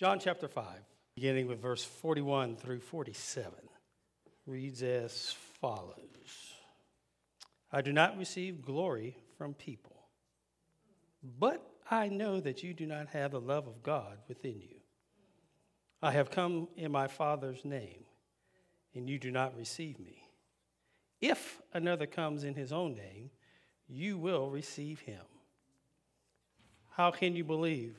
John chapter 5, beginning with verse 41 through 47, reads as follows I do not receive glory from people, but I know that you do not have the love of God within you. I have come in my Father's name, and you do not receive me. If another comes in his own name, you will receive him. How can you believe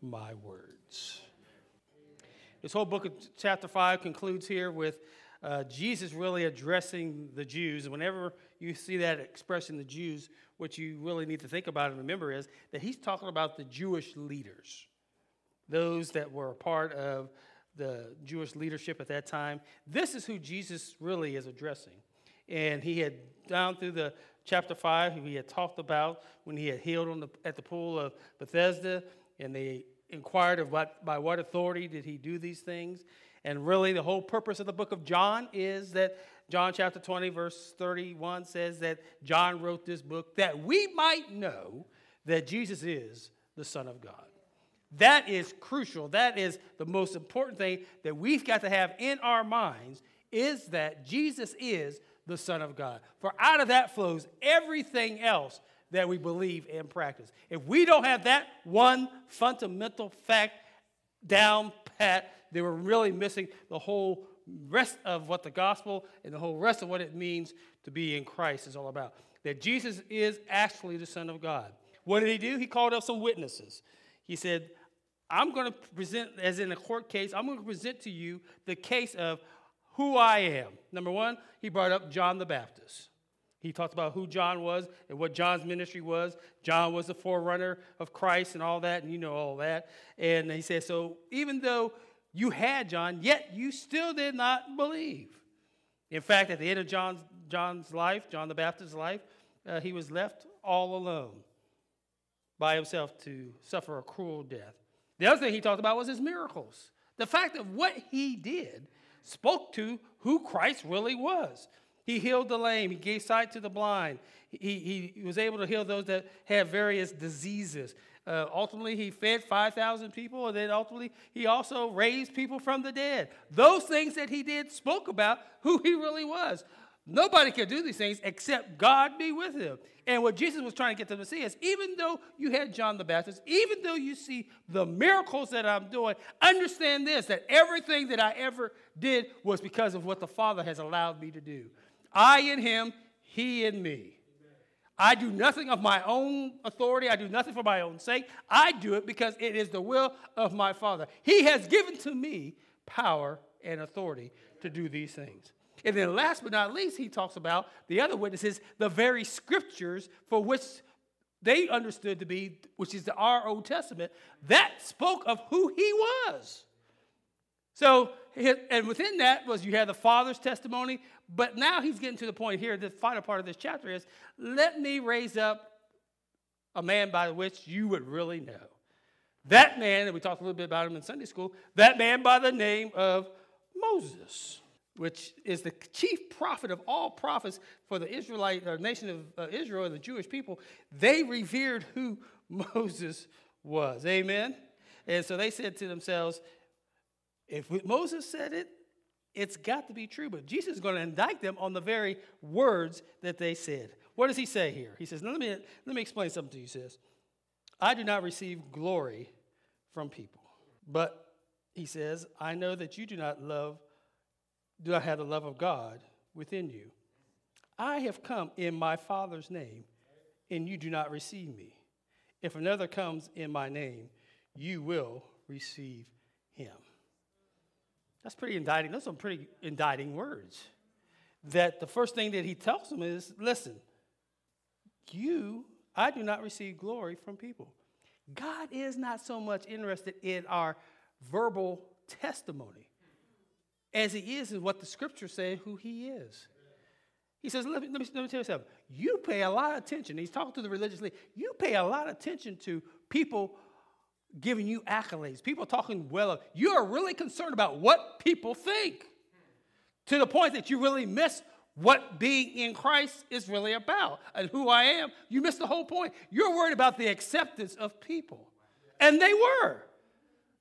my words? This whole book of chapter 5 concludes here with uh, Jesus really addressing the Jews. And whenever you see that expression, the Jews, what you really need to think about and remember is that he's talking about the Jewish leaders, those that were a part of the Jewish leadership at that time. This is who Jesus really is addressing. And he had, down through the chapter 5, he had talked about when he had healed the, at the pool of Bethesda, and they inquired of what, by what authority did he do these things. And really, the whole purpose of the book of John is that John chapter 20, verse 31 says that John wrote this book that we might know that Jesus is the Son of God. That is crucial. That is the most important thing that we've got to have in our minds is that Jesus is the Son of God. For out of that flows everything else that we believe and practice. If we don't have that one fundamental fact down pat, then we're really missing the whole rest of what the gospel and the whole rest of what it means to be in Christ is all about. That Jesus is actually the Son of God. What did he do? He called up some witnesses. He said, I'm going to present, as in a court case, I'm going to present to you the case of who I am. Number one, he brought up John the Baptist. He talked about who John was and what John's ministry was. John was the forerunner of Christ and all that, and you know all that. And he said, So even though you had John, yet you still did not believe. In fact, at the end of John's, John's life, John the Baptist's life, uh, he was left all alone by himself to suffer a cruel death. The other thing he talked about was his miracles. The fact of what he did spoke to who Christ really was. He healed the lame, he gave sight to the blind, he, he was able to heal those that had various diseases. Uh, ultimately, he fed 5,000 people, and then ultimately, he also raised people from the dead. Those things that he did spoke about who he really was. Nobody could do these things except God be with him. And what Jesus was trying to get them to see is even though you had John the Baptist, even though you see the miracles that I'm doing, understand this that everything that I ever did was because of what the Father has allowed me to do. I in him, he in me. I do nothing of my own authority. I do nothing for my own sake. I do it because it is the will of my Father. He has given to me power and authority to do these things. And then, last but not least, he talks about the other witnesses, the very scriptures for which they understood to be, which is the our Old Testament, that spoke of who he was. So, and within that was you had the Father's testimony, but now he's getting to the point here, the final part of this chapter is let me raise up a man by which you would really know. That man, and we talked a little bit about him in Sunday school, that man by the name of Moses, which is the chief prophet of all prophets for the Israelite or nation of uh, Israel and the Jewish people. They revered who Moses was. Amen. And so they said to themselves, if Moses said it, it's got to be true. But Jesus is going to indict them on the very words that they said. What does he say here? He says, let me, let me explain something to you. Says, I do not receive glory from people. But he says, I know that you do not love, do not have the love of God within you. I have come in my Father's name, and you do not receive me. If another comes in my name, you will receive him. That's pretty indicting. Those are some pretty indicting words. That the first thing that he tells them is listen, you, I do not receive glory from people. God is not so much interested in our verbal testimony as he is in what the scriptures say who he is. He says, let me, let, me, let me tell you something. You pay a lot of attention. He's talking to the religious leader. You pay a lot of attention to people giving you accolades, people talking well of you. are really concerned about what people think to the point that you really miss what being in Christ is really about and who I am. You miss the whole point. You're worried about the acceptance of people. And they were.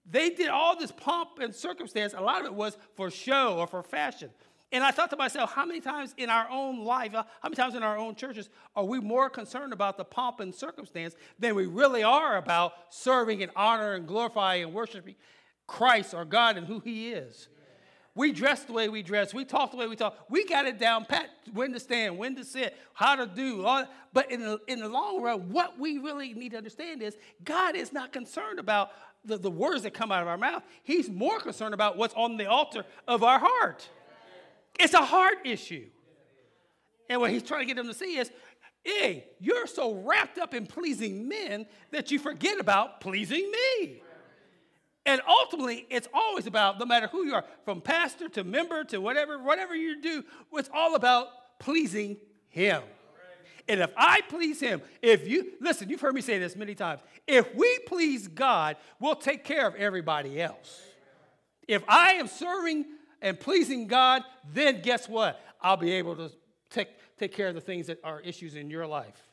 They did all this pomp and circumstance. A lot of it was for show or for fashion. And I thought to myself, how many times in our own life, uh, how many times in our own churches are we more concerned about the pomp and circumstance than we really are about serving and honoring and glorifying and worshiping Christ or God and who He is? We dress the way we dress. We talk the way we talk. We got it down pat when to stand, when to sit, how to do. All, but in the, in the long run, what we really need to understand is God is not concerned about the, the words that come out of our mouth. He's more concerned about what's on the altar of our heart. It's a heart issue. And what he's trying to get them to see is hey, you're so wrapped up in pleasing men that you forget about pleasing me. And ultimately, it's always about, no matter who you are, from pastor to member to whatever, whatever you do, it's all about pleasing him. And if I please him, if you, listen, you've heard me say this many times. If we please God, we'll take care of everybody else. If I am serving and pleasing God, then guess what? I'll be able to take, take care of the things that are issues in your life.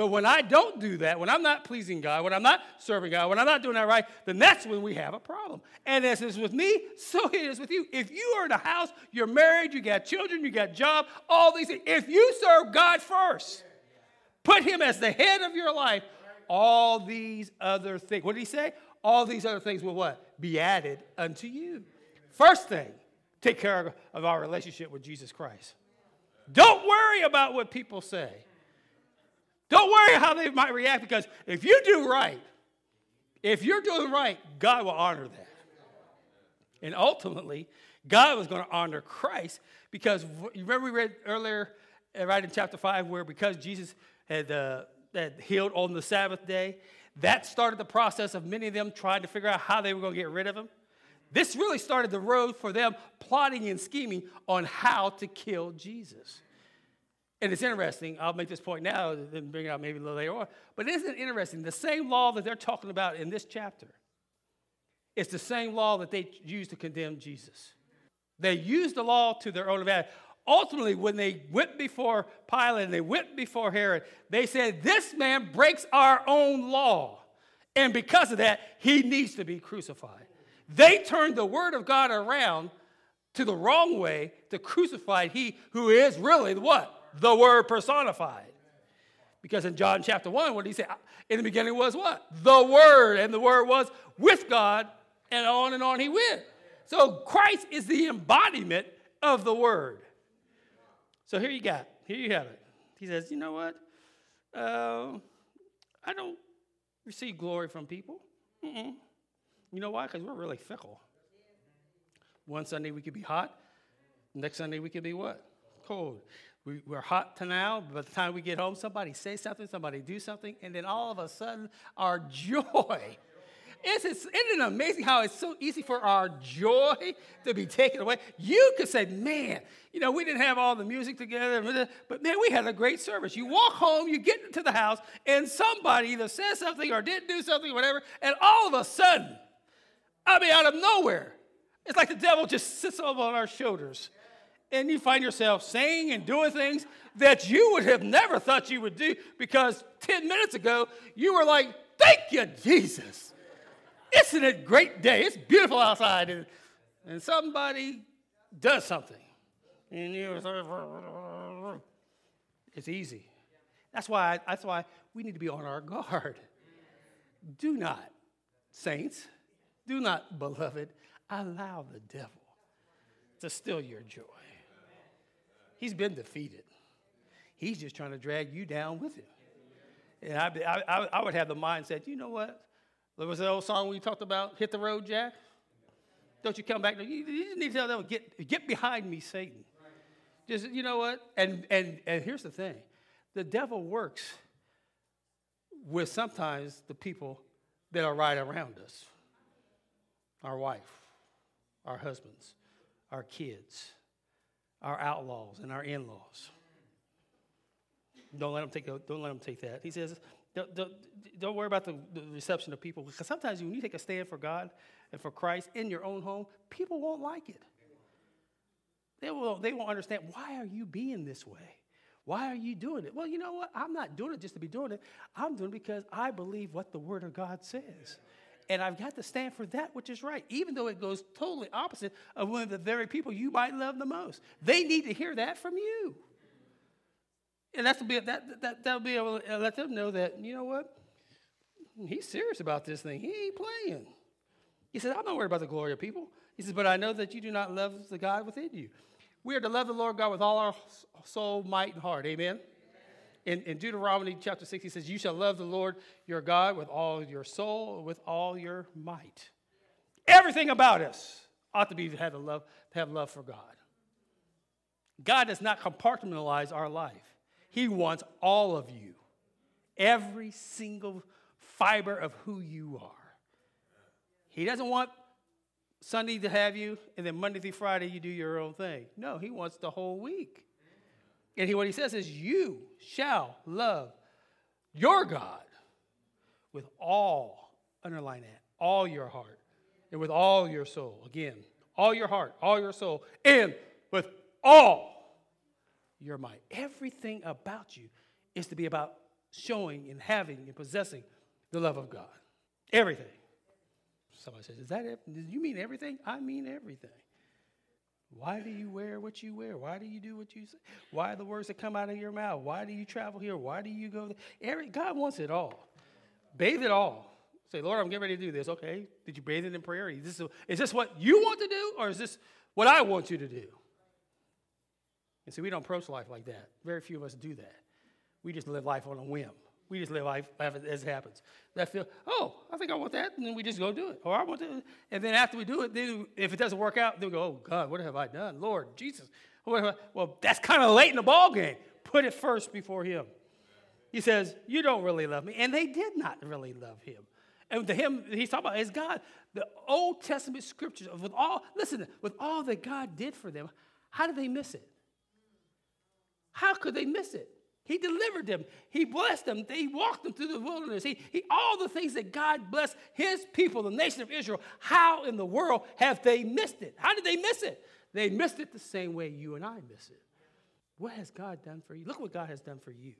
But when I don't do that, when I'm not pleasing God, when I'm not serving God, when I'm not doing that right, then that's when we have a problem. And as is with me, so it is with you. If you are in a house, you're married, you got children, you got job, all these things. If you serve God first, put Him as the head of your life, all these other things. What did He say? All these other things will what? Be added unto you. First thing, take care of our relationship with Jesus Christ. Don't worry about what people say. Don't worry how they might react because if you do right, if you're doing right, God will honor that. And ultimately, God was going to honor Christ because you remember we read earlier, uh, right in chapter 5, where because Jesus had, uh, had healed on the Sabbath day, that started the process of many of them trying to figure out how they were going to get rid of him. This really started the road for them plotting and scheming on how to kill Jesus. And it's interesting, I'll make this point now, then bring it out maybe a little later on. But isn't it interesting? The same law that they're talking about in this chapter, it's the same law that they used to condemn Jesus. They used the law to their own advantage. Ultimately, when they went before Pilate and they went before Herod, they said, This man breaks our own law. And because of that, he needs to be crucified. They turned the word of God around to the wrong way to crucify he who is really what? the Word personified. Because in John chapter 1, what did he say? In the beginning was what? The Word. And the Word was with God, and on and on he went. So Christ is the embodiment of the Word. So here you got, here you have it. He says, you know what? Uh, I don't receive glory from people. Mm-mm. You know why? Because we're really fickle. One Sunday we could be hot. Next Sunday we could be what? Cold. We, we're hot to now. But by the time we get home, somebody say something, somebody do something, and then all of a sudden, our joy. It's, isn't it amazing how it's so easy for our joy to be taken away? You could say, man, you know, we didn't have all the music together, but man, we had a great service. You walk home, you get into the house, and somebody either says something or didn't do something, whatever, and all of a sudden, I mean, out of nowhere, it's like the devil just sits over on our shoulders and you find yourself saying and doing things that you would have never thought you would do because 10 minutes ago you were like, Thank you, Jesus. Isn't it great day? It's beautiful outside. And, and somebody does something. And you it's easy. That's why, that's why we need to be on our guard. Do not, saints, do not, beloved, allow the devil to steal your joy. He's been defeated. He's just trying to drag you down with him. And I, I, I would have the mindset, you know what? There was that old song we talked about, Hit the Road, Jack. Don't you come back? You, you just need to tell them, get, get behind me, Satan. Just, you know what? And, and, and here's the thing the devil works with sometimes the people that are right around us our wife, our husbands, our kids, our outlaws, and our in laws. Don't let them take, don't let them take that. He says, don't, don't, don't worry about the, the reception of people because sometimes when you take a stand for God and for Christ in your own home, people won't like it. They, will, they won't understand why are you being this way? Why are you doing it? Well, you know what? I'm not doing it just to be doing it. I'm doing it because I believe what the Word of God says. And I've got to stand for that which is right, even though it goes totally opposite of one of the very people you might love the most. They need to hear that from you. And that's be that, that that'll be able to let them know that, you know what? He's serious about this thing. He ain't playing. He said, I'm not worried about the glory of people. He says, but I know that you do not love the God within you. We are to love the Lord God with all our soul, might, and heart. Amen? In, in Deuteronomy chapter 6, he says, You shall love the Lord your God with all your soul, with all your might. Everything about us ought to be to have, love, to have love for God. God does not compartmentalize our life, He wants all of you, every single fiber of who you are. He doesn't want Sunday to have you, and then Monday through Friday you do your own thing. No, he wants the whole week. And he, what he says is, You shall love your God with all, underline that, all your heart, and with all your soul. Again, all your heart, all your soul, and with all your might. Everything about you is to be about showing and having and possessing the love of God. Everything. Somebody says, Is that it? You mean everything? I mean everything. Why do you wear what you wear? Why do you do what you say? Why the words that come out of your mouth? Why do you travel here? Why do you go there? Every, God wants it all. Bathe it all. Say, Lord, I'm getting ready to do this. Okay. Did you bathe it in prayer? Is this, is this what you want to do, or is this what I want you to do? And see, we don't approach life like that. Very few of us do that. We just live life on a whim. We just live life as it happens. That feel, oh, I think I want that, and then we just go do it. Or I want to, and then after we do it, then if it doesn't work out, then we go, oh God, what have I done? Lord Jesus, what? well, that's kind of late in the ball game. Put it first before Him. He says, you don't really love me, and they did not really love Him. And to him, he's talking about is God. The Old Testament scriptures, with all, listen, with all that God did for them, how did they miss it? How could they miss it? He delivered them. He blessed them. He walked them through the wilderness. He, he, all the things that God blessed his people, the nation of Israel. How in the world have they missed it? How did they miss it? They missed it the same way you and I miss it. What has God done for you? Look what God has done for you.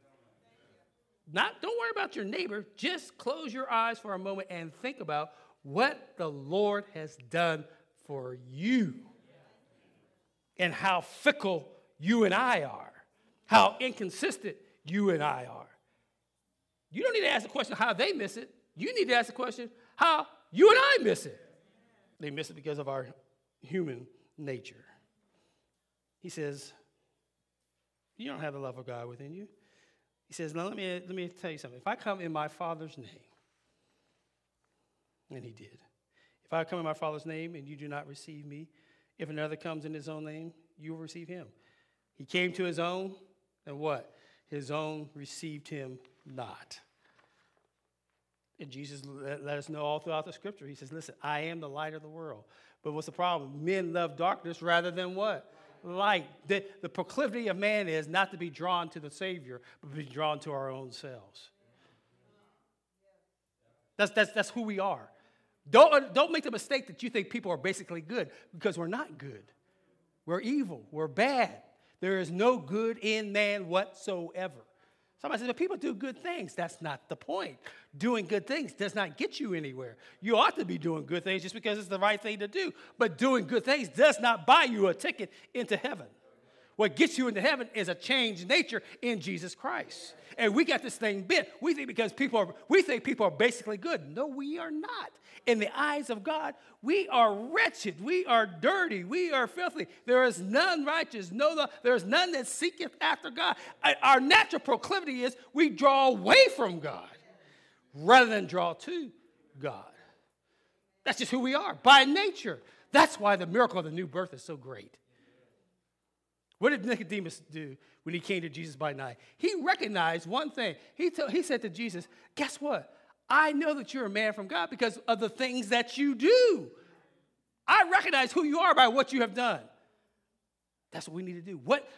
Not, don't worry about your neighbor. Just close your eyes for a moment and think about what the Lord has done for you and how fickle you and I are how inconsistent you and I are. You don't need to ask the question how they miss it. You need to ask the question how you and I miss it. They miss it because of our human nature. He says, You don't have the love of God within you. He says, Now let me, let me tell you something. If I come in my Father's name, and he did. If I come in my Father's name and you do not receive me, if another comes in his own name, you will receive him. He came to his own, and what? His own received him not. And Jesus let, let us know all throughout the scripture. He says, Listen, I am the light of the world. But what's the problem? Men love darkness rather than what? Light. The, the proclivity of man is not to be drawn to the Savior, but be drawn to our own selves. That's, that's, that's who we are. Don't, don't make the mistake that you think people are basically good because we're not good. We're evil. We're bad. There is no good in man whatsoever. Somebody says, but people do good things. That's not the point. Doing good things does not get you anywhere. You ought to be doing good things just because it's the right thing to do. But doing good things does not buy you a ticket into heaven. What gets you into heaven is a changed nature in Jesus Christ. And we got this thing bent. We think because people are, we think people are basically good. No, we are not. In the eyes of God, we are wretched. We are dirty. We are filthy. There is none righteous. No, there is none that seeketh after God. Uh, our natural proclivity is we draw away from God rather than draw to God. That's just who we are by nature. That's why the miracle of the new birth is so great. What did Nicodemus do when he came to Jesus by night? He recognized one thing. He, told, he said to Jesus, Guess what? I know that you're a man from God because of the things that you do. I recognize who you are by what you have done. That's what we need to do. What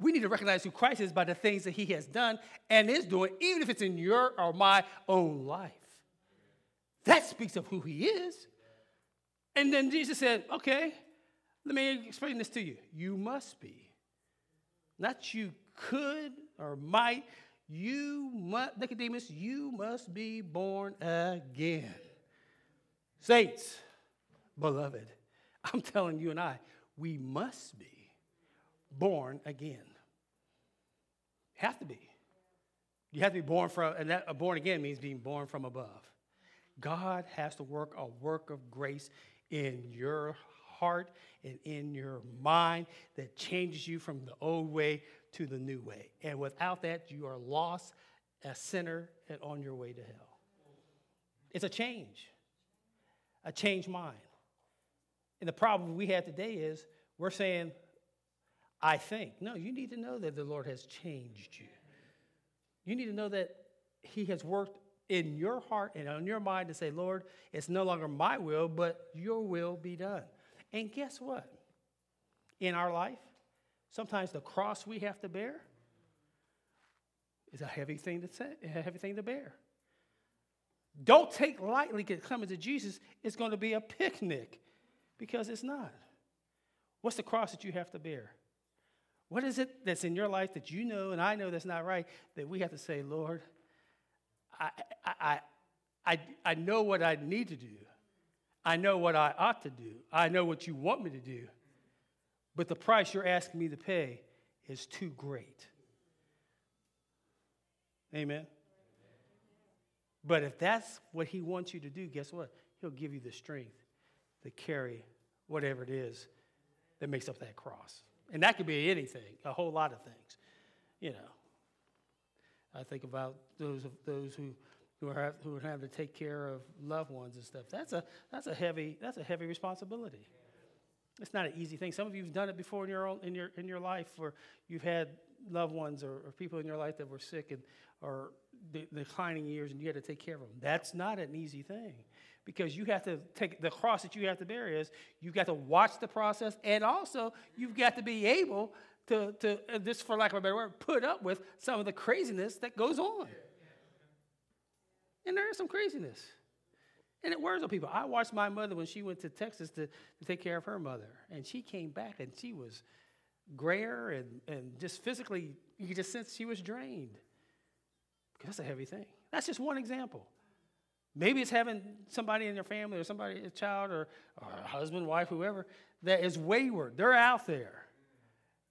we need to recognize who Christ is by the things that he has done and is doing, even if it's in your or my own life. That speaks of who he is. And then Jesus said, Okay, let me explain this to you. You must be. Not you could or might. You must, Nicodemus, you must be born again. Saints, beloved, I'm telling you and I, we must be born again. Have to be. You have to be born from, and that uh, born again means being born from above. God has to work a work of grace in your heart and in your mind that changes you from the old way to the new way. And without that, you are lost, a sinner, and on your way to hell. It's a change, a changed mind. And the problem we have today is we're saying, I think. No, you need to know that the Lord has changed you. You need to know that He has worked in your heart and on your mind to say, Lord, it's no longer my will, but your will be done. And guess what? In our life, sometimes the cross we have to bear is a heavy thing to say, a heavy thing to bear. Don't take lightly coming to Jesus. It's going to be a picnic because it's not. What's the cross that you have to bear? What is it that's in your life that you know and I know that's not right that we have to say, Lord, I, I, I, I know what I need to do. I know what I ought to do. I know what you want me to do. But the price you're asking me to pay is too great. Amen. But if that's what he wants you to do, guess what? He'll give you the strength to carry whatever it is that makes up that cross. And that could be anything, a whole lot of things. You know, I think about those of those who who are who have to take care of loved ones and stuff. That's a that's a heavy that's a heavy responsibility. It's not an easy thing. Some of you've done it before in your own in your in your life, where you've had loved ones or, or people in your life that were sick and or de- declining years, and you had to take care of them. That's not an easy thing because you have to take the cross that you have to bear is you've got to watch the process and also you've got to be able to, to uh, this for lack of a better word put up with some of the craziness that goes on and there is some craziness. And it wears on people. I watched my mother when she went to texas to, to take care of her mother. And she came back and she was grayer and, and just physically you could just sense she was drained. Because that's a heavy thing. That's just one example. Maybe it's having somebody in your family or somebody, a child or, or a husband, wife, whoever, that is wayward. They're out there.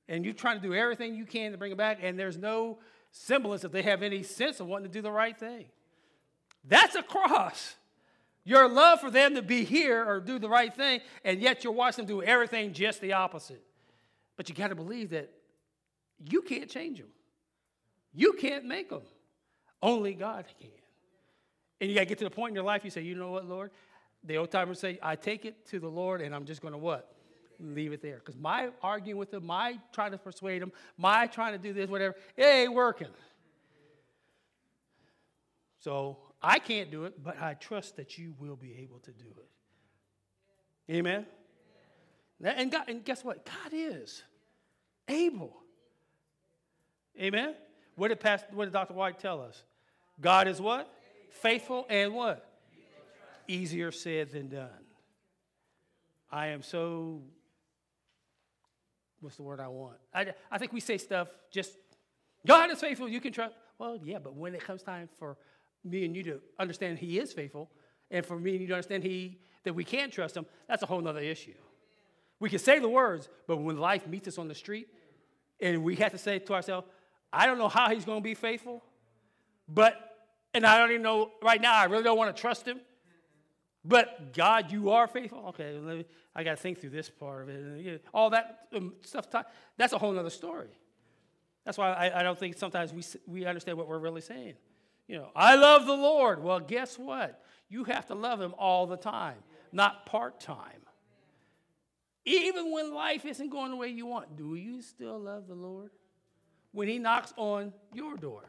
And you're trying to do everything you can to bring them back, and there's no semblance that they have any sense of wanting to do the right thing. That's a cross. Your love for them to be here or do the right thing, and yet you're watching them do everything just the opposite. But you got to believe that you can't change them. You can't make them. Only God can. And you got to get to the point in your life you say, you know what, Lord? The old timers say, I take it to the Lord and I'm just going to what? Leave it there. Because my arguing with them, my trying to persuade them, my trying to do this, whatever, it ain't working. So I can't do it, but I trust that you will be able to do it. Amen? And, God, and guess what? God is able. Amen? What did, Pastor, what did Dr. White tell us? God is what? faithful and what? Easier said than done. I am so, what's the word I want? I, I think we say stuff just, God is faithful, you can trust. Well, yeah, but when it comes time for me and you to understand He is faithful, and for me and you to understand He that we can trust Him, that's a whole other issue. We can say the words, but when life meets us on the street, and we have to say to ourselves, I don't know how He's going to be faithful, but and I don't even know right now, I really don't want to trust him. But God, you are faithful. Okay, me, I got to think through this part of it. All that um, stuff, that's a whole other story. That's why I, I don't think sometimes we, we understand what we're really saying. You know, I love the Lord. Well, guess what? You have to love him all the time, not part time. Even when life isn't going the way you want, do you still love the Lord? When he knocks on your door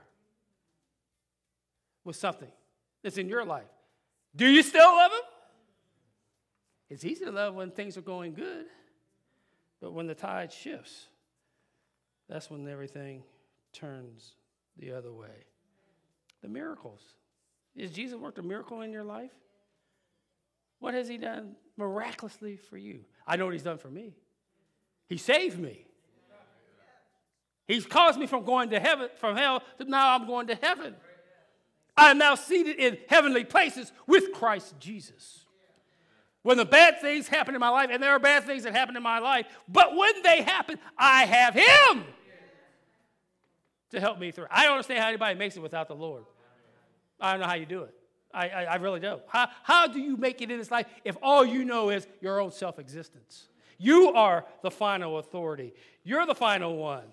with something that's in your life. Do you still love him? It's easy to love when things are going good, but when the tide shifts, that's when everything turns the other way. The miracles. Has Jesus worked a miracle in your life? What has he done miraculously for you? I know what he's done for me. He saved me. He's caused me from going to heaven, from hell to now I'm going to heaven. I am now seated in heavenly places with Christ Jesus. When the bad things happen in my life, and there are bad things that happen in my life, but when they happen, I have Him to help me through. I don't understand how anybody makes it without the Lord. I don't know how you do it. I, I, I really don't. How, how do you make it in this life if all you know is your own self existence? You are the final authority, you're the final one.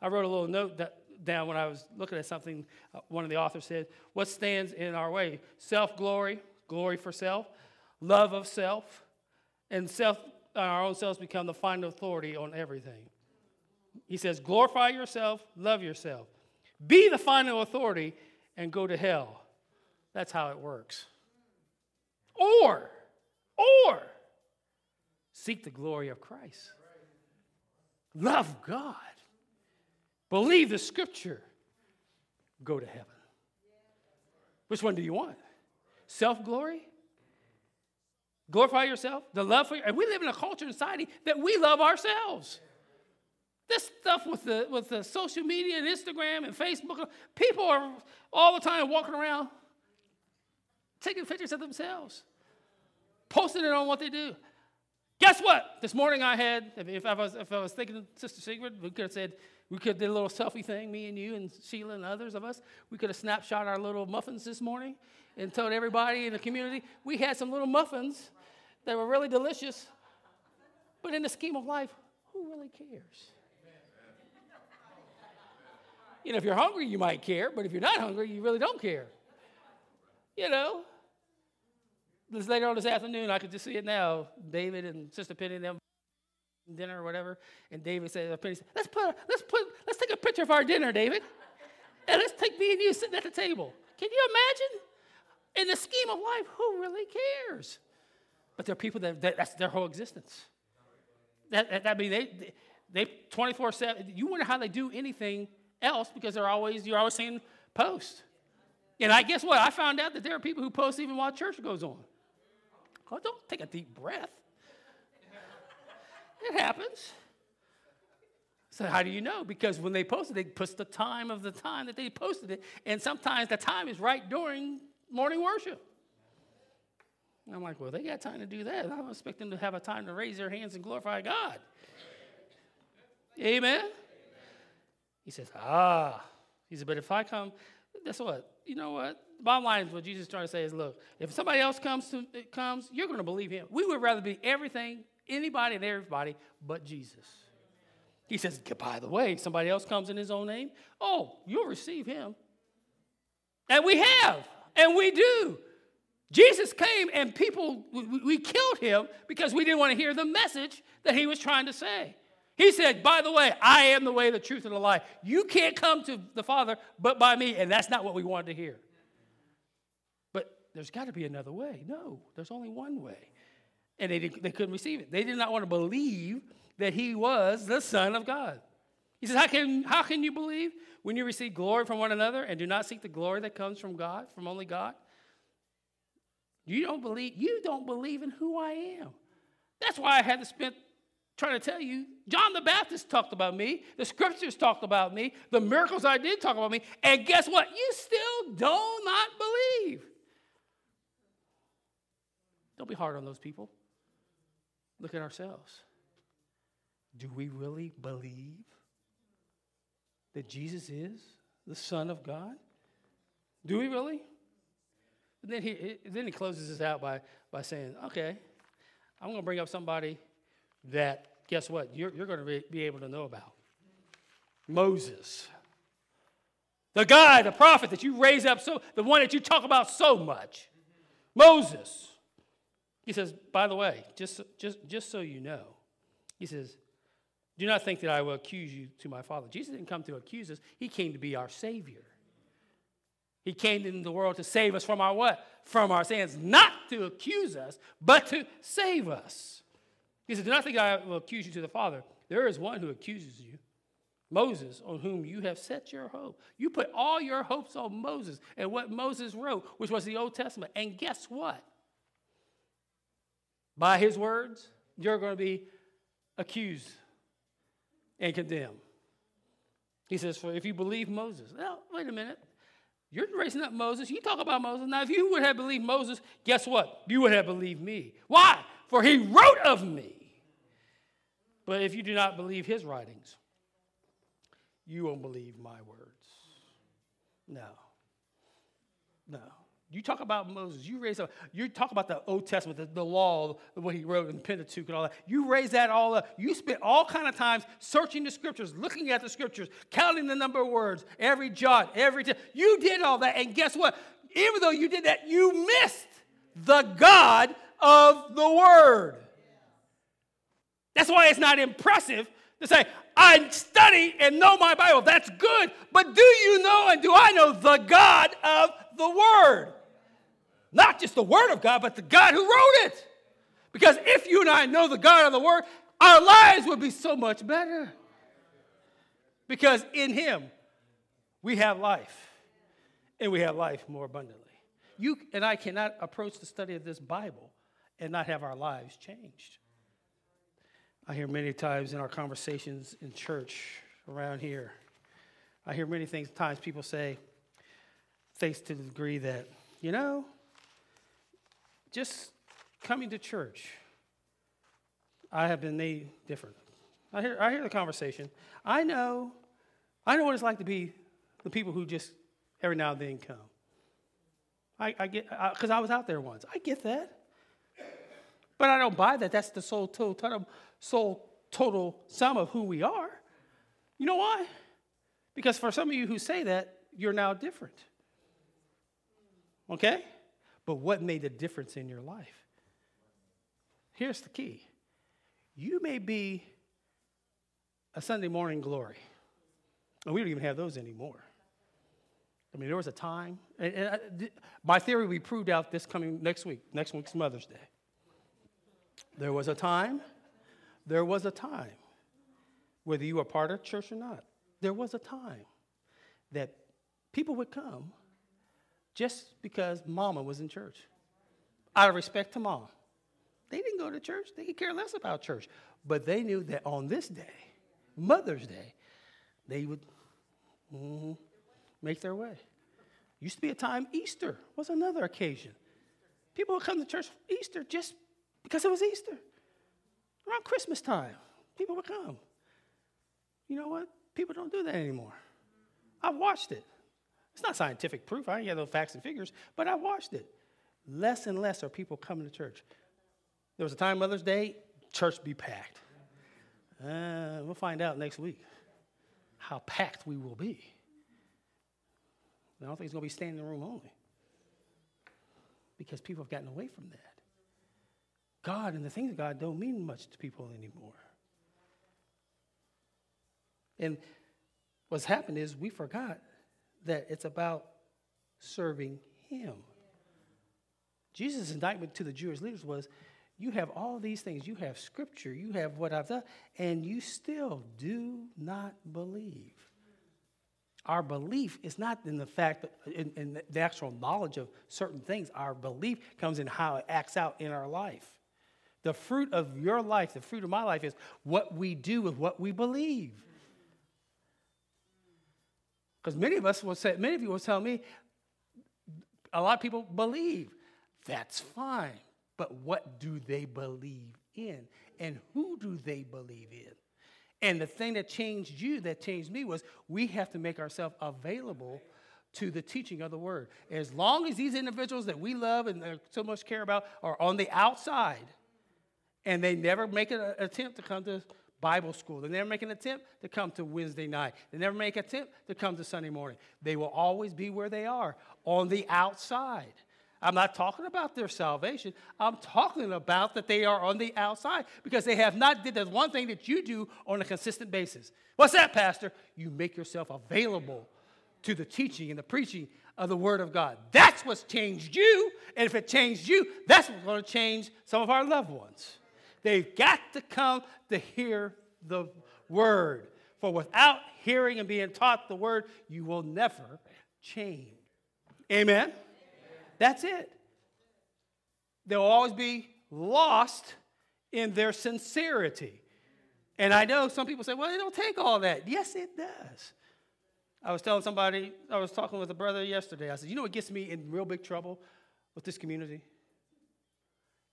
I wrote a little note that, down when I was looking at something. Uh, one of the authors said, What stands in our way? Self glory, glory for self, love of self, and self, our own selves become the final authority on everything. He says, Glorify yourself, love yourself, be the final authority, and go to hell. That's how it works. Or, or, seek the glory of Christ. Love God. Believe the scripture. Go to heaven. Which one do you want? Self glory? Glorify yourself? The love for you? And we live in a culture and society that we love ourselves. This stuff with the, with the social media and Instagram and Facebook, people are all the time walking around taking pictures of themselves, posting it on what they do. Guess what? This morning I had, if I was, if I was thinking Sister Sigrid, we could have said, we could have did a little selfie thing, me and you and Sheila and others of us. We could have snapshot our little muffins this morning and told everybody in the community we had some little muffins that were really delicious. But in the scheme of life, who really cares? You know, if you're hungry, you might care, but if you're not hungry, you really don't care. You know? This later on this afternoon, I could just see it now. David and Sister Penny and them dinner or whatever, and David said, uh, Penny said, let's put, let's put, let's take a picture of our dinner, David, and let's take me and you sitting at the table. Can you imagine? In the scheme of life, who really cares? But there are people that, that that's their whole existence. That, that, I mean, they, they 24 7. You wonder how they do anything else because they're always, you're always saying post. And I guess what? I found out that there are people who post even while church goes on. Oh, don't take a deep breath. It happens. So how do you know? Because when they post it, they put the time of the time that they posted it, and sometimes the time is right during morning worship. And I'm like, well, they got time to do that. I don't expect them to have a time to raise their hands and glorify God. Amen. He says, ah. He said, but if I come, that's what? You know what? Bottom line is what Jesus is trying to say is look, if somebody else comes to comes, you're going to believe him. We would rather be everything, anybody and everybody but Jesus. He says, by the way, somebody else comes in his own name, oh, you'll receive him. And we have, and we do. Jesus came and people, we, we killed him because we didn't want to hear the message that he was trying to say. He said, By the way, I am the way, the truth, and the life. You can't come to the Father but by me. And that's not what we wanted to hear. But there's got to be another way. No, there's only one way. And they, they couldn't receive it. They did not want to believe that he was the Son of God. He says, how can, how can you believe when you receive glory from one another and do not seek the glory that comes from God, from only God? You don't believe, you don't believe in who I am. That's why I had to spend trying to tell you, John the Baptist talked about me. The scriptures talked about me. The miracles I did talk about me. And guess what? You still do not believe. Don't be hard on those people. Look at ourselves. Do we really believe that Jesus is the Son of God? Do we really? And then he, then he closes this out by, by saying, okay, I'm going to bring up somebody that, guess what, you're, you're going to be, able to know about. Moses. The guy, the prophet that you raise up so, the one that you talk about so much. Moses. He says, by the way, just, just, just so you know, he says, do not think that I will accuse you to my Father. Jesus didn't come to accuse us, he came to be our Savior. He came into the world to save us from our what? From our sins, not to accuse us, but to save us. He said, Do not think I will accuse you to the Father. There is one who accuses you, Moses, on whom you have set your hope. You put all your hopes on Moses and what Moses wrote, which was the Old Testament. And guess what? By his words, you're going to be accused and condemned. He says, For if you believe Moses, now, wait a minute. You're raising up Moses. You talk about Moses. Now, if you would have believed Moses, guess what? You would have believed me. Why? For he wrote of me. But if you do not believe his writings, you won't believe my words. No. No. You talk about Moses, you raise up, you talk about the Old Testament, the, the law, what he wrote in Pentateuch and all that. You raise that all up. You spent all kind of times searching the scriptures, looking at the scriptures, counting the number of words, every jot, every. T- you did all that, and guess what? Even though you did that, you missed the God of the Word. That's why it's not impressive to say, I study and know my Bible. That's good. But do you know and do I know the God of the Word? Not just the Word of God, but the God who wrote it. Because if you and I know the God of the Word, our lives would be so much better. Because in Him, we have life, and we have life more abundantly. You and I cannot approach the study of this Bible and not have our lives changed. I hear many times in our conversations in church around here, I hear many things, times people say, things to the degree that, you know, just coming to church, I have been made different. I hear, I hear the conversation. I know, I know what it's like to be the people who just every now and then come. I, I get, because I, I was out there once. I get that. But I don't buy that. That's the sole total, sole total sum of who we are. You know why? Because for some of you who say that, you're now different. Okay? But what made the difference in your life? Here's the key you may be a Sunday morning glory, and we don't even have those anymore. I mean, there was a time, and, and uh, I, my theory be proved out this coming next week. Next week's Mother's Day. There was a time, there was a time, whether you were part of church or not, there was a time that people would come just because mama was in church. Out of respect to mom. They didn't go to church, they could care less about church. But they knew that on this day, Mother's Day, they would mm-hmm, make their way. Used to be a time, Easter was another occasion. People would come to church Easter just because it was Easter. Around Christmas time, people would come. You know what? People don't do that anymore. I've watched it. It's not scientific proof. I ain't got no facts and figures, but I watched it. Less and less are people coming to church. There was a time Mother's Day, church be packed. Uh, we'll find out next week how packed we will be. I don't think it's going to be standing room only because people have gotten away from that. God and the things of God don't mean much to people anymore. And what's happened is we forgot that it's about serving Him. Jesus' indictment to the Jewish leaders was you have all these things, you have scripture, you have what I've done, and you still do not believe. Our belief is not in the fact, in, in the actual knowledge of certain things. Our belief comes in how it acts out in our life. The fruit of your life, the fruit of my life, is what we do with what we believe. Because many of us will say, many of you will tell me, a lot of people believe. That's fine. But what do they believe in? And who do they believe in? And the thing that changed you, that changed me, was we have to make ourselves available to the teaching of the word. As long as these individuals that we love and so much care about are on the outside, and they never make an attempt to come to Bible school. They never make an attempt to come to Wednesday night. They never make an attempt to come to Sunday morning. They will always be where they are, on the outside. I'm not talking about their salvation. I'm talking about that they are on the outside because they have not did. There's one thing that you do on a consistent basis. What's that, Pastor? You make yourself available to the teaching and the preaching of the Word of God. That's what's changed you. And if it changed you, that's what's going to change some of our loved ones. They've got to come to hear the Word. For without hearing and being taught the Word, you will never change. Amen? Amen. That's it. They'll always be lost in their sincerity. And I know some people say, well, it don't take all that. Yes, it does. I was telling somebody, I was talking with a brother yesterday. I said, you know what gets me in real big trouble with this community?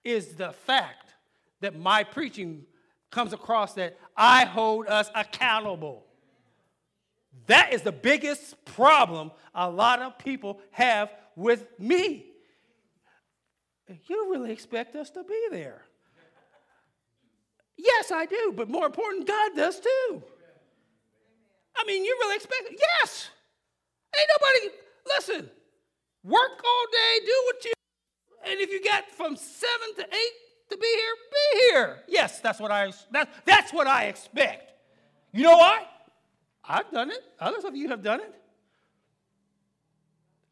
Is the fact that my preaching comes across that I hold us accountable. That is the biggest problem a lot of people have with me. You really expect us to be there. Yes, I do, but more important, God does too. I mean, you really expect? Yes. Ain't nobody, listen, work all day, do what you, and if you got from seven to eight to be here, be here. Yes, that's what I, that, that's what I expect. You know why? I've done it. Others of you have done it.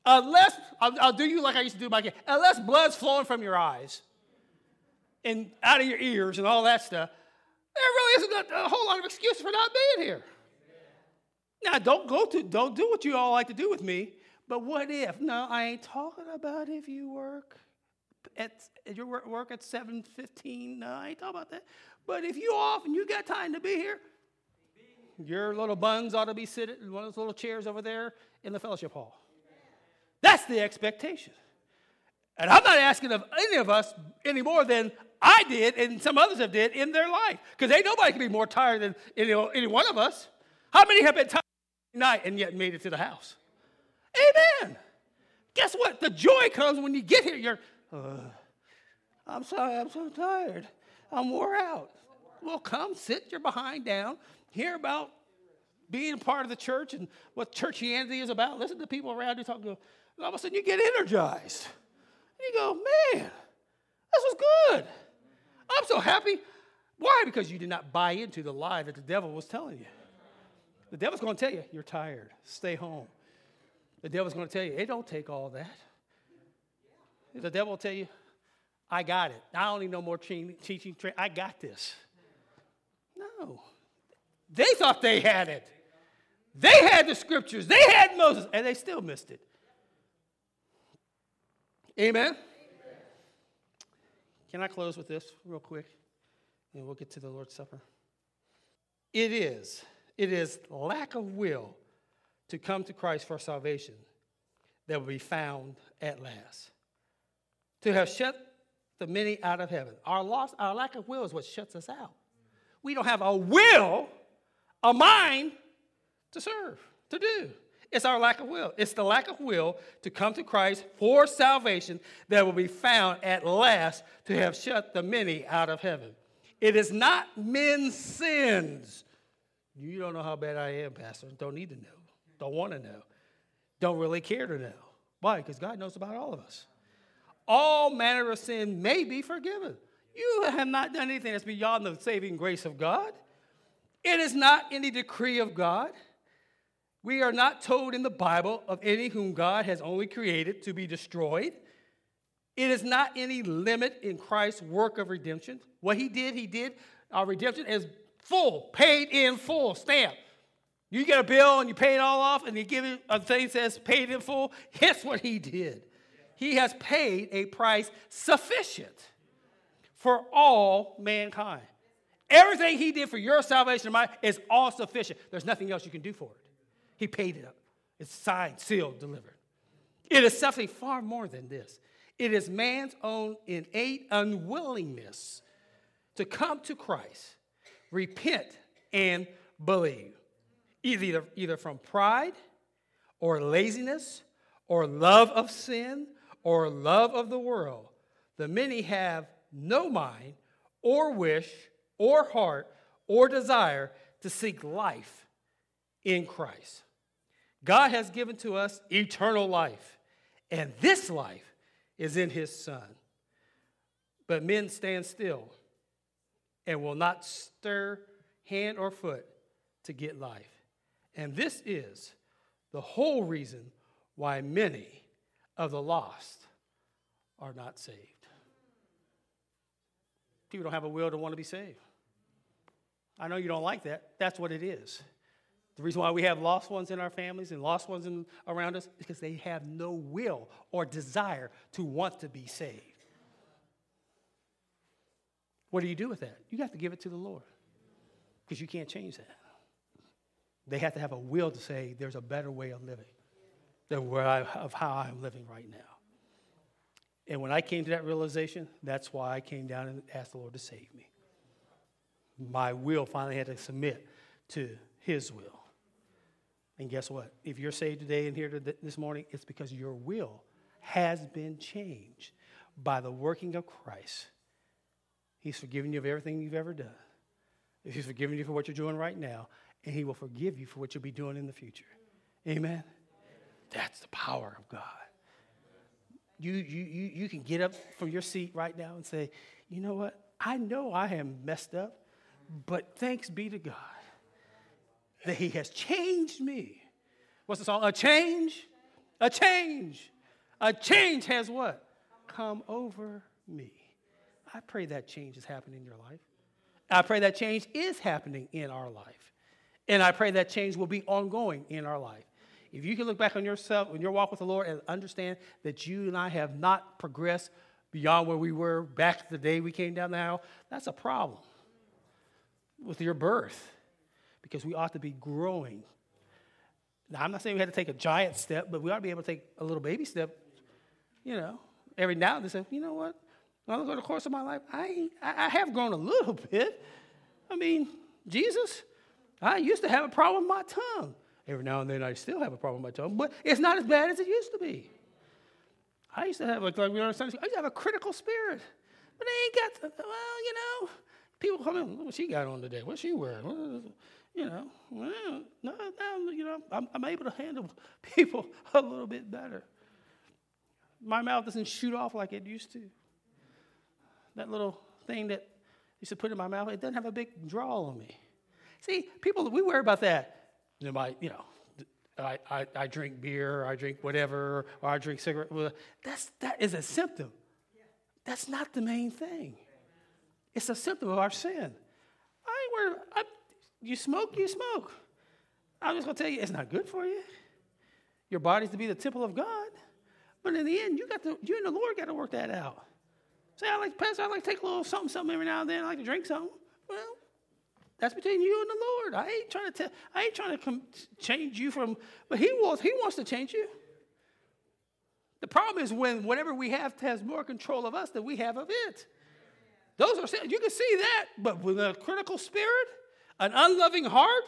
Unless, I'll, I'll do you like I used to do my kid, unless blood's flowing from your eyes and out of your ears and all that stuff, there really isn't a, a whole lot of excuses for not being here. Now, don't go to, don't do what you all like to do with me, but what if? No, I ain't talking about if you work at, at your work at 7.15. No, I ain't talking about that. But if you off and you got time to be here, your little buns ought to be sitting in one of those little chairs over there in the fellowship hall. That's the expectation. And I'm not asking of any of us any more than I did and some others have did in their life. Because ain't nobody can be more tired than any, any one of us. How many have been tired night and yet made it to the house? Amen. Guess what? The joy comes when you get here. You're, I'm sorry, I'm so tired. I'm wore out. Well, come sit your behind down, hear about being part of the church and what churchianity is about. Listen to people around you talking. And all of a sudden, you get energized. And you go, man, this was good. I'm so happy. Why? Because you did not buy into the lie that the devil was telling you. The devil's going to tell you, you're tired. Stay home. The devil's going to tell you, it don't take all that. The devil will tell you, I got it. I don't need no more teaching. I got this. No. They thought they had it. They had the scriptures. They had Moses, and they still missed it. Amen? Can I close with this real quick? And we'll get to the Lord's Supper. It is it is lack of will to come to Christ for salvation that will be found at last. To have shut the many out of heaven. Our loss, our lack of will is what shuts us out. We don't have a will, a mind to serve, to do. It's our lack of will. It's the lack of will to come to Christ for salvation that will be found at last to have shut the many out of heaven. It is not men's sins you don't know how bad I am, Pastor. Don't need to know. Don't want to know. Don't really care to know. Why? Because God knows about all of us. All manner of sin may be forgiven. You have not done anything that's beyond the saving grace of God. It is not any decree of God. We are not told in the Bible of any whom God has only created to be destroyed. It is not any limit in Christ's work of redemption. What he did, he did. Our redemption is full, paid in full, stamp. You get a bill and you pay it all off, and you give it a thing that says paid in full. Guess what he did? He has paid a price sufficient for all mankind. Everything he did for your salvation and mine is all sufficient. There's nothing else you can do for it. He paid it up. It's signed, sealed, delivered. It is something far more than this. It is man's own innate unwillingness to come to Christ repent and believe. Either, either from pride or laziness or love of sin or love of the world. The many have no mind or wish or heart or desire to seek life in Christ. God has given to us eternal life, and this life is in his Son. But men stand still and will not stir hand or foot to get life. And this is the whole reason why many of the lost are not saved. People don't have a will to want to be saved. I know you don't like that. That's what it is. The reason why we have lost ones in our families and lost ones in, around us is because they have no will or desire to want to be saved. What do you do with that? You have to give it to the Lord because you can't change that. They have to have a will to say, there's a better way of living than where I, of how I'm living right now. And when I came to that realization, that's why I came down and asked the Lord to save me. My will finally had to submit to His will. And guess what? If you're saved today and here this morning, it's because your will has been changed by the working of Christ. He's forgiven you of everything you've ever done. He's forgiven you for what you're doing right now, and He will forgive you for what you'll be doing in the future. Amen? That's the power of God. You, you, you, you can get up from your seat right now and say, you know what? I know I am messed up, but thanks be to God that He has changed me. What's the song? A change? A change. A change has what? Come over me. I pray that change is happening in your life. I pray that change is happening in our life. And I pray that change will be ongoing in our life. If you can look back on yourself, in your walk with the Lord, and understand that you and I have not progressed beyond where we were back the day we came down the aisle, that's a problem with your birth because we ought to be growing. Now, I'm not saying we had to take a giant step, but we ought to be able to take a little baby step, you know, every now and then say, you know what? look Over the course of my life, I, I have grown a little bit. I mean, Jesus, I used to have a problem with my tongue. Every now and then I still have a problem with my tongue, but it's not as bad as it used to be. I used to have, like, like we understand, I used to have a critical spirit. But I ain't got, well, you know, people come in, what she got on today? What's she wearing? You know, well, no, now, you know, I'm, I'm able to handle people a little bit better. My mouth doesn't shoot off like it used to. That little thing that used to put in my mouth, it doesn't have a big draw on me. See, people, we worry about that you know, I, I, I, drink beer, I drink whatever, or I drink cigarette. Well, that's, that is a symptom. That's not the main thing. It's a symptom of our sin. I ain't worried. I, you smoke, you smoke. I'm just going to tell you, it's not good for you. Your body's to be the temple of God. But in the end, you got to, you and the Lord got to work that out. Say, I like, Pastor, I like to take a little something, something every now and then. I like to drink something. Well, that's between you and the Lord. I ain't trying to tell, I ain't trying to come change you from, but He wants, He wants to change you. The problem is when whatever we have has more control of us than we have of it. Those are you can see that, but with a critical spirit, an unloving heart,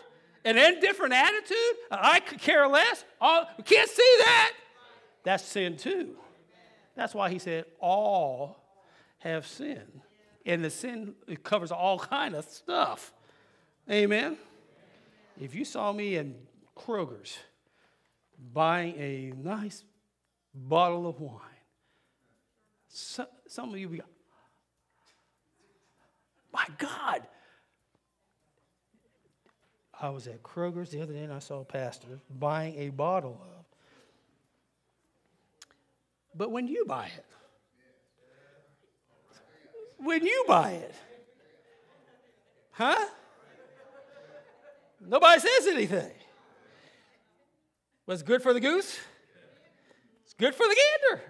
an indifferent attitude, I could care less. All, we can't see that. That's sin too. That's why he said all have sinned. And the sin covers all kind of stuff. Amen. If you saw me in Kroger's buying a nice bottle of wine, so, some of you be, my God. I was at Kroger's the other day and I saw a pastor buying a bottle of. But when you buy it, when you buy it, huh? Nobody says anything. What's good for the goose? It's good for the gander.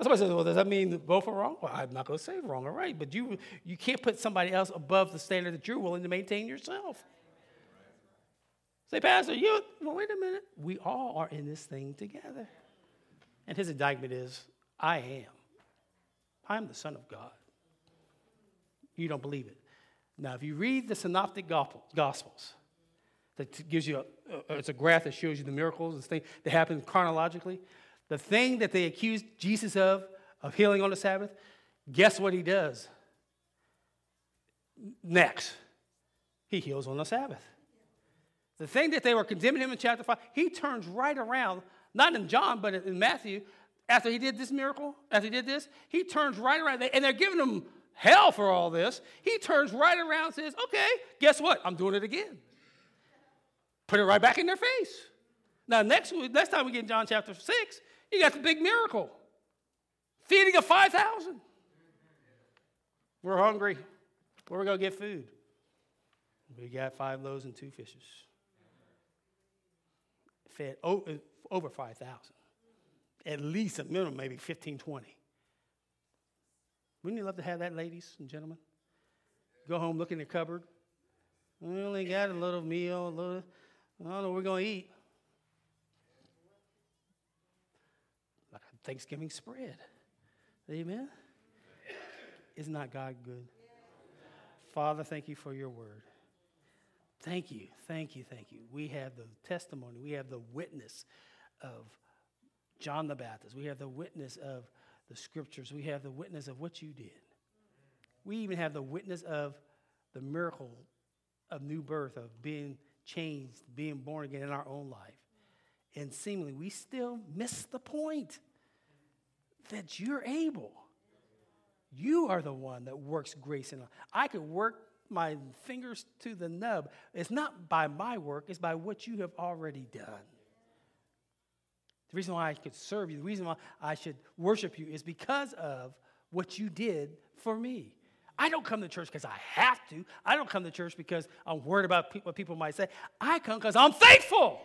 Somebody says, well, does that mean both are wrong? Well, I'm not going to say wrong or right, but you, you can't put somebody else above the standard that you're willing to maintain yourself. Say, Pastor, you, well, wait a minute. We all are in this thing together. And his indictment is, I am. I'm the Son of God. You don't believe it. Now, if you read the Synoptic Gospels, that gives you a, it's a graph that shows you the miracles and things that happen chronologically. The thing that they accused Jesus of, of healing on the Sabbath, guess what he does? Next, he heals on the Sabbath. The thing that they were condemning him in chapter 5, he turns right around, not in John, but in Matthew, after he did this miracle, after he did this, he turns right around, and they're giving him hell for all this. He turns right around and says, Okay, guess what? I'm doing it again. Put it right back in their face. Now, next, next time we get in John chapter 6, you got the big miracle feeding of 5,000. We're hungry. Where are we going to get food? We got five loaves and two fishes. Fed over 5,000. At least a minimum, maybe 15, 20. Wouldn't you love to have that, ladies and gentlemen? Go home, look in the cupboard. We only got a little meal, a little, I don't know what we're going to eat. Like a Thanksgiving spread. Amen? Is not God good? Father, thank you for your word. Thank you, thank you, thank you. We have the testimony, we have the witness of John the Baptist, we have the witness of the scriptures, we have the witness of what you did. We even have the witness of the miracle of new birth, of being changed, being born again in our own life. And seemingly, we still miss the point that you're able. You are the one that works grace in us. I could work my fingers to the nub. It's not by my work, it's by what you have already done. The reason why I could serve you, the reason why I should worship you is because of what you did for me. I don't come to church because I have to. I don't come to church because I'm worried about what people might say. I come because I'm thankful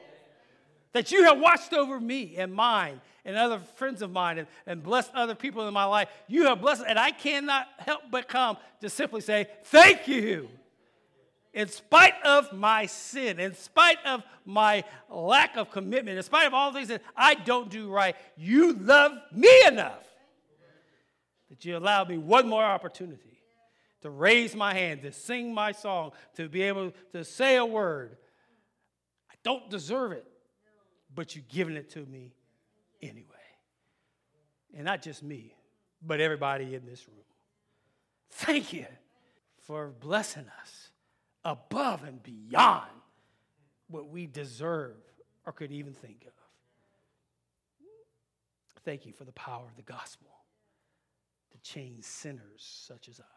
that you have watched over me and mine and other friends of mine and, and blessed other people in my life. You have blessed, and I cannot help but come to simply say, Thank you. In spite of my sin, in spite of my lack of commitment, in spite of all the things that I don't do right, you love me enough that you allowed me one more opportunity to raise my hand, to sing my song, to be able to say a word. I don't deserve it but you've given it to me anyway. And not just me, but everybody in this room. Thank you for blessing us above and beyond what we deserve or could even think of. Thank you for the power of the gospel to change sinners such as I.